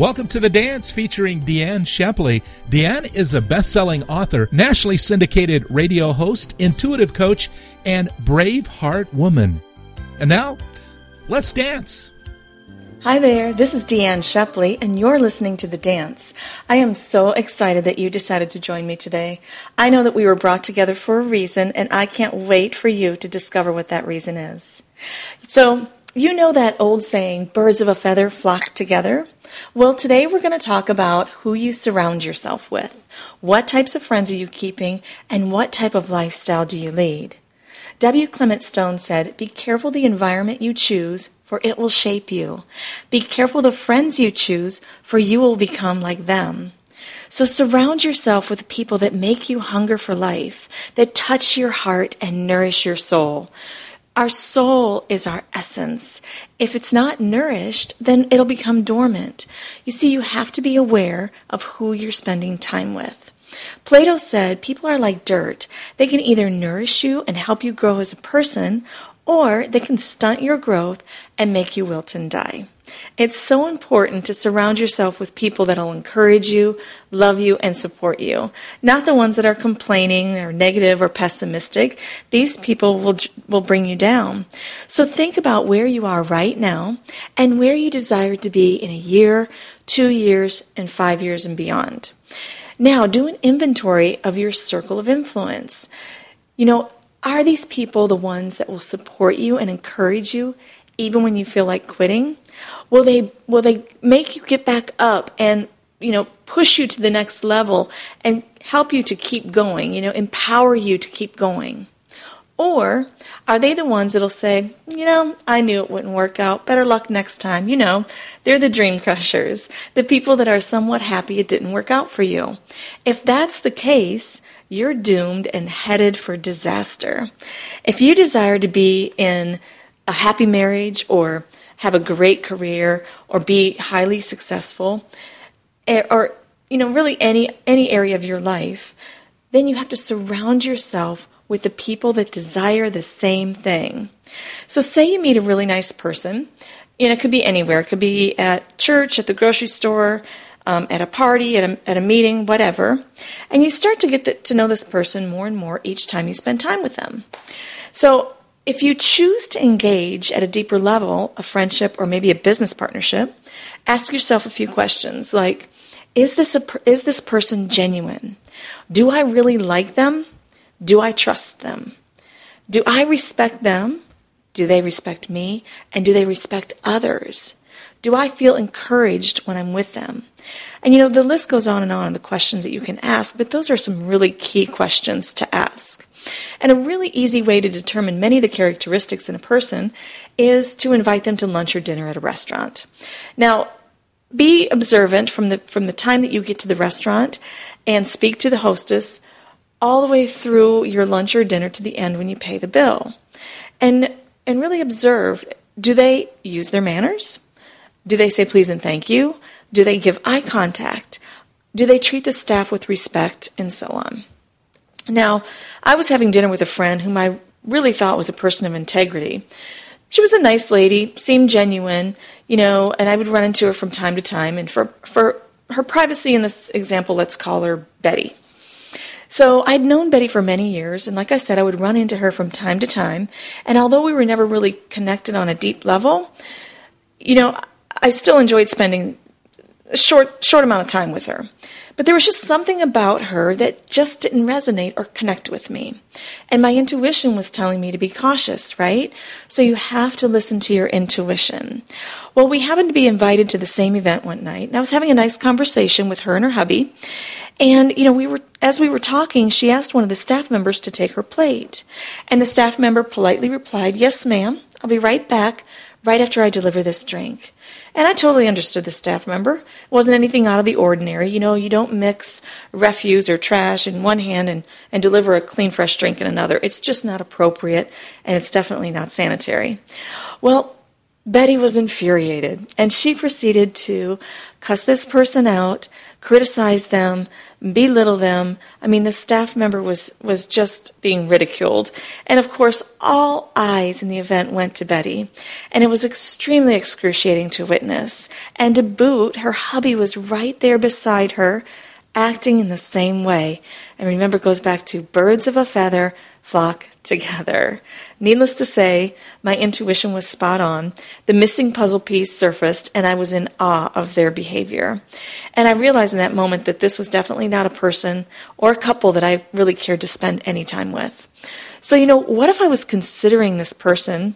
Welcome to The Dance featuring DeAnn Scheppele. DeAnn is a best selling author, nationally syndicated radio host, intuitive coach, and brave heart woman. And now, let's dance. Hi there, this is DeAnn Scheppele, and you're listening to The Dance. I am so excited that you decided to join me today. I know that we were brought together for a reason, and I can't wait for you to discover what that reason is. So, you know that old saying, birds of a feather flock together? Well, today we're going to talk about who you surround yourself with. What types of friends are you keeping, and what type of lifestyle do you lead? W. Clement Stone said, Be careful the environment you choose, for it will shape you. Be careful the friends you choose, for you will become like them. So surround yourself with people that make you hunger for life, that touch your heart and nourish your soul. Our soul is our essence. If it's not nourished, then it'll become dormant. You see, you have to be aware of who you're spending time with. Plato said people are like dirt. They can either nourish you and help you grow as a person, or they can stunt your growth and make you wilt and die. It's so important to surround yourself with people that'll encourage you, love you, and support you. Not the ones that are complaining or negative or pessimistic. These people will, will bring you down. So think about where you are right now and where you desire to be in a year, two years, and five years and beyond. Now, do an inventory of your circle of influence. You know, are these people the ones that will support you and encourage you even when you feel like quitting? Will they will they make you get back up and you know push you to the next level and help you to keep going, you know, empower you to keep going? Or are they the ones that'll say, you know, I knew it wouldn't work out. Better luck next time. You know, they're the dream crushers, the people that are somewhat happy it didn't work out for you. If that's the case, you're doomed and headed for disaster. If you desire to be in a happy marriage or have a great career or be highly successful eh, or you know really any any area of your life then you have to surround yourself with the people that desire the same thing. So say you meet a really nice person. You know it could be anywhere. It could be at church at the grocery store um, at a party at a, at a meeting whatever. And you start to get the, to know this person more and more each time you spend time with them. So if you choose to engage at a deeper level, a friendship or maybe a business partnership, ask yourself a few questions like is this a, is this person genuine? Do I really like them? Do I trust them? Do I respect them? Do they respect me? And do they respect others? Do I feel encouraged when I'm with them? And you know, the list goes on and on, of the questions that you can ask, but those are some really key questions to ask. And a really easy way to determine many of the characteristics in a person is to invite them to lunch or dinner at a restaurant. Now, be observant from the from the time that you get to the restaurant and speak to the hostess all the way through your lunch or dinner to the end when you pay the bill. And and really observe do they use their manners? Do they say please and thank you? Do they give eye contact? Do they treat the staff with respect and so on? Now, I was having dinner with a friend whom I really thought was a person of integrity. She was a nice lady, seemed genuine, you know, and I would run into her from time to time. And for, for her privacy in this example, let's call her Betty. So I'd known Betty for many years, and like I said, I would run into her from time to time. And although we were never really connected on a deep level, you know, I still enjoyed spending a short short amount of time with her. But there was just something about her that just didn't resonate or connect with me. And my intuition was telling me to be cautious, right? So you have to listen to your intuition. Well, we happened to be invited to the same event one night, and I was having a nice conversation with her and her hubby. And, you know, we were, as we were talking, she asked one of the staff members to take her plate. And the staff member politely replied, Yes, ma'am, I'll be right back right after I deliver this drink. And I totally understood the staff member. It wasn't anything out of the ordinary. You know, you don't mix refuse or trash in one hand and, and deliver a clean, fresh drink in another. It's just not appropriate, and it's definitely not sanitary. Well, Betty was infuriated and she proceeded to cuss this person out, criticize them, belittle them. I mean, the staff member was, was just being ridiculed. And of course, all eyes in the event went to Betty. And it was extremely excruciating to witness. And to boot, her hubby was right there beside her, acting in the same way. And remember, it goes back to birds of a feather flock together. Needless to say, my intuition was spot on. The missing puzzle piece surfaced, and I was in awe of their behavior. And I realized in that moment that this was definitely not a person or a couple that I really cared to spend any time with. So, you know, what if I was considering this person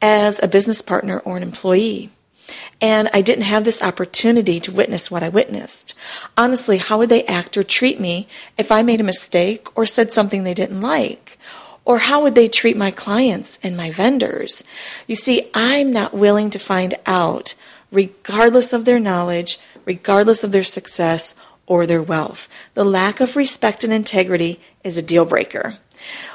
as a business partner or an employee? And I didn't have this opportunity to witness what I witnessed. Honestly, how would they act or treat me if I made a mistake or said something they didn't like? Or how would they treat my clients and my vendors? You see, I'm not willing to find out, regardless of their knowledge, regardless of their success or their wealth. The lack of respect and integrity is a deal breaker.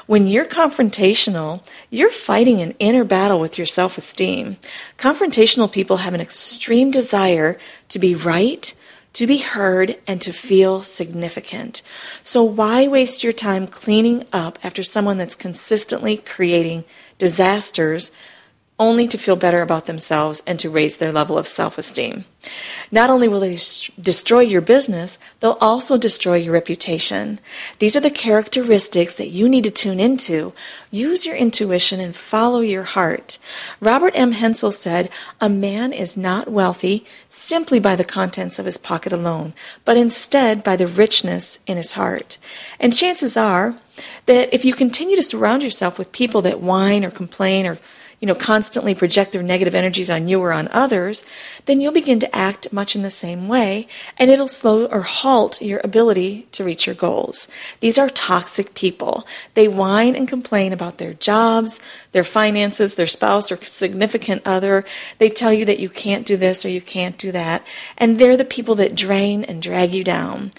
When you're confrontational, you're fighting an inner battle with your self esteem. Confrontational people have an extreme desire to be right, to be heard, and to feel significant. So, why waste your time cleaning up after someone that's consistently creating disasters only to feel better about themselves and to raise their level of self esteem. Not only will they destroy your business, they'll also destroy your reputation. These are the characteristics that you need to tune into. Use your intuition and follow your heart. Robert M. Hensel said, A man is not wealthy simply by the contents of his pocket alone, but instead by the richness in his heart. And chances are that if you continue to surround yourself with people that whine or complain or you know, constantly project their negative energies on you or on others, then you'll begin to act much in the same way, and it'll slow or halt your ability to reach your goals. These are toxic people. They whine and complain about their jobs, their finances, their spouse or significant other. They tell you that you can't do this or you can't do that, and they're the people that drain and drag you down.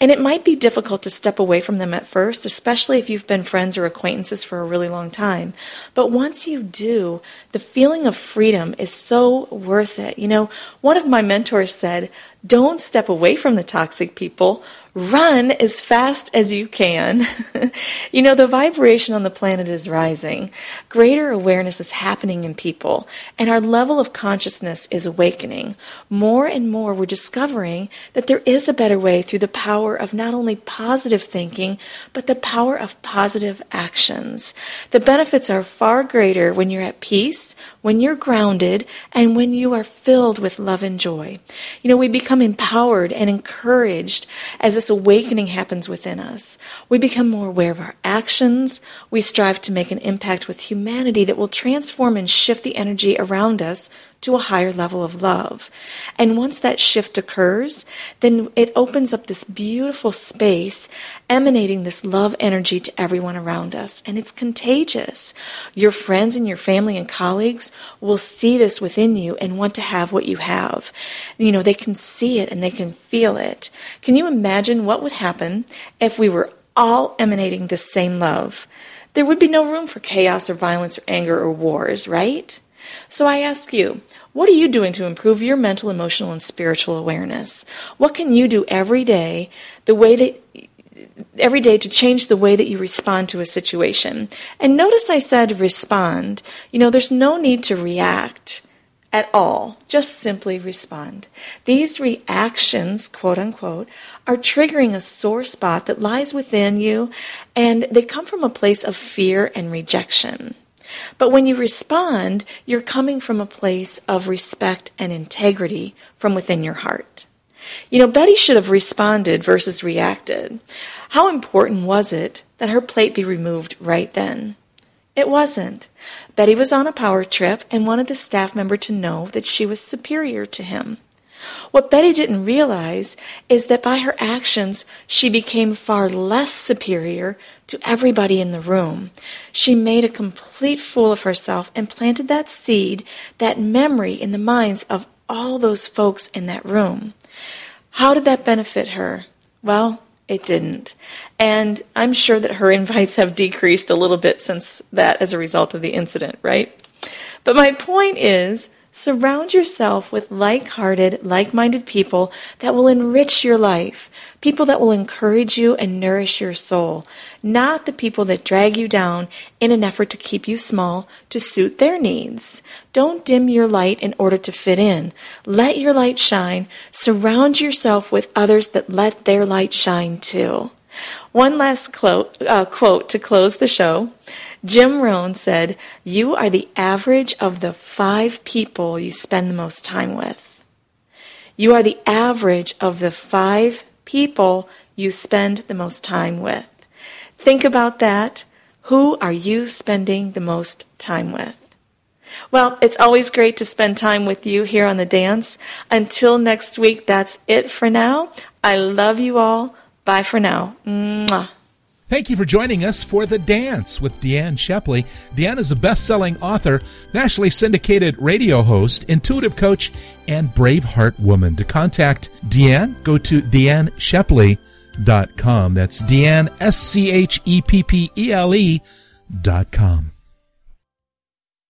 And it might be difficult to step away from them at first, especially if you've been friends or acquaintances for a really long time. But once you do, the feeling of freedom is so worth it. You know, one of my mentors said, don't step away from the toxic people. Run as fast as you can. you know, the vibration on the planet is rising. Greater awareness is happening in people, and our level of consciousness is awakening. More and more, we're discovering that there is a better way through the power of not only positive thinking, but the power of positive actions. The benefits are far greater when you're at peace, when you're grounded, and when you are filled with love and joy. You know, we become empowered and encouraged as this awakening happens within us. We become more aware of our actions. We strive to make an impact with humanity that will transform and shift the energy around us to a higher level of love. And once that shift occurs, then it opens up this beautiful space emanating this love energy to everyone around us. And it's contagious. Your friends and your family and colleagues will see this within you and want to have what you have. You know, they can see it and they can feel it. Can you imagine what would happen if we were all emanating the same love? There would be no room for chaos or violence or anger or wars, right? So I ask you, what are you doing to improve your mental, emotional, and spiritual awareness? What can you do every day, the way that every day to change the way that you respond to a situation? And notice I said respond. You know, there's no need to react at all. Just simply respond. These reactions, quote unquote, are triggering a sore spot that lies within you, and they come from a place of fear and rejection. But when you respond, you're coming from a place of respect and integrity from within your heart. You know, Betty should have responded versus reacted. How important was it that her plate be removed right then? It wasn't. Betty was on a power trip and wanted the staff member to know that she was superior to him. What Betty didn't realize is that by her actions, she became far less superior to everybody in the room. She made a complete fool of herself and planted that seed, that memory in the minds of all those folks in that room. How did that benefit her? Well, it didn't. And I'm sure that her invites have decreased a little bit since that as a result of the incident, right? But my point is Surround yourself with like hearted, like minded people that will enrich your life, people that will encourage you and nourish your soul, not the people that drag you down in an effort to keep you small to suit their needs. Don't dim your light in order to fit in. Let your light shine. Surround yourself with others that let their light shine too. One last quote, uh, quote to close the show. Jim Rohn said, You are the average of the five people you spend the most time with. You are the average of the five people you spend the most time with. Think about that. Who are you spending the most time with? Well, it's always great to spend time with you here on the dance. Until next week, that's it for now. I love you all. Bye for now. Mwah. Thank you for joining us for The Dance with DeAnn Scheppele. DeAnn is a best selling author, nationally syndicated radio host, intuitive coach, and brave heart woman. To contact DeAnn, go to deannscheppele.com. That's DeAnn, S C H E P P E L E dot com.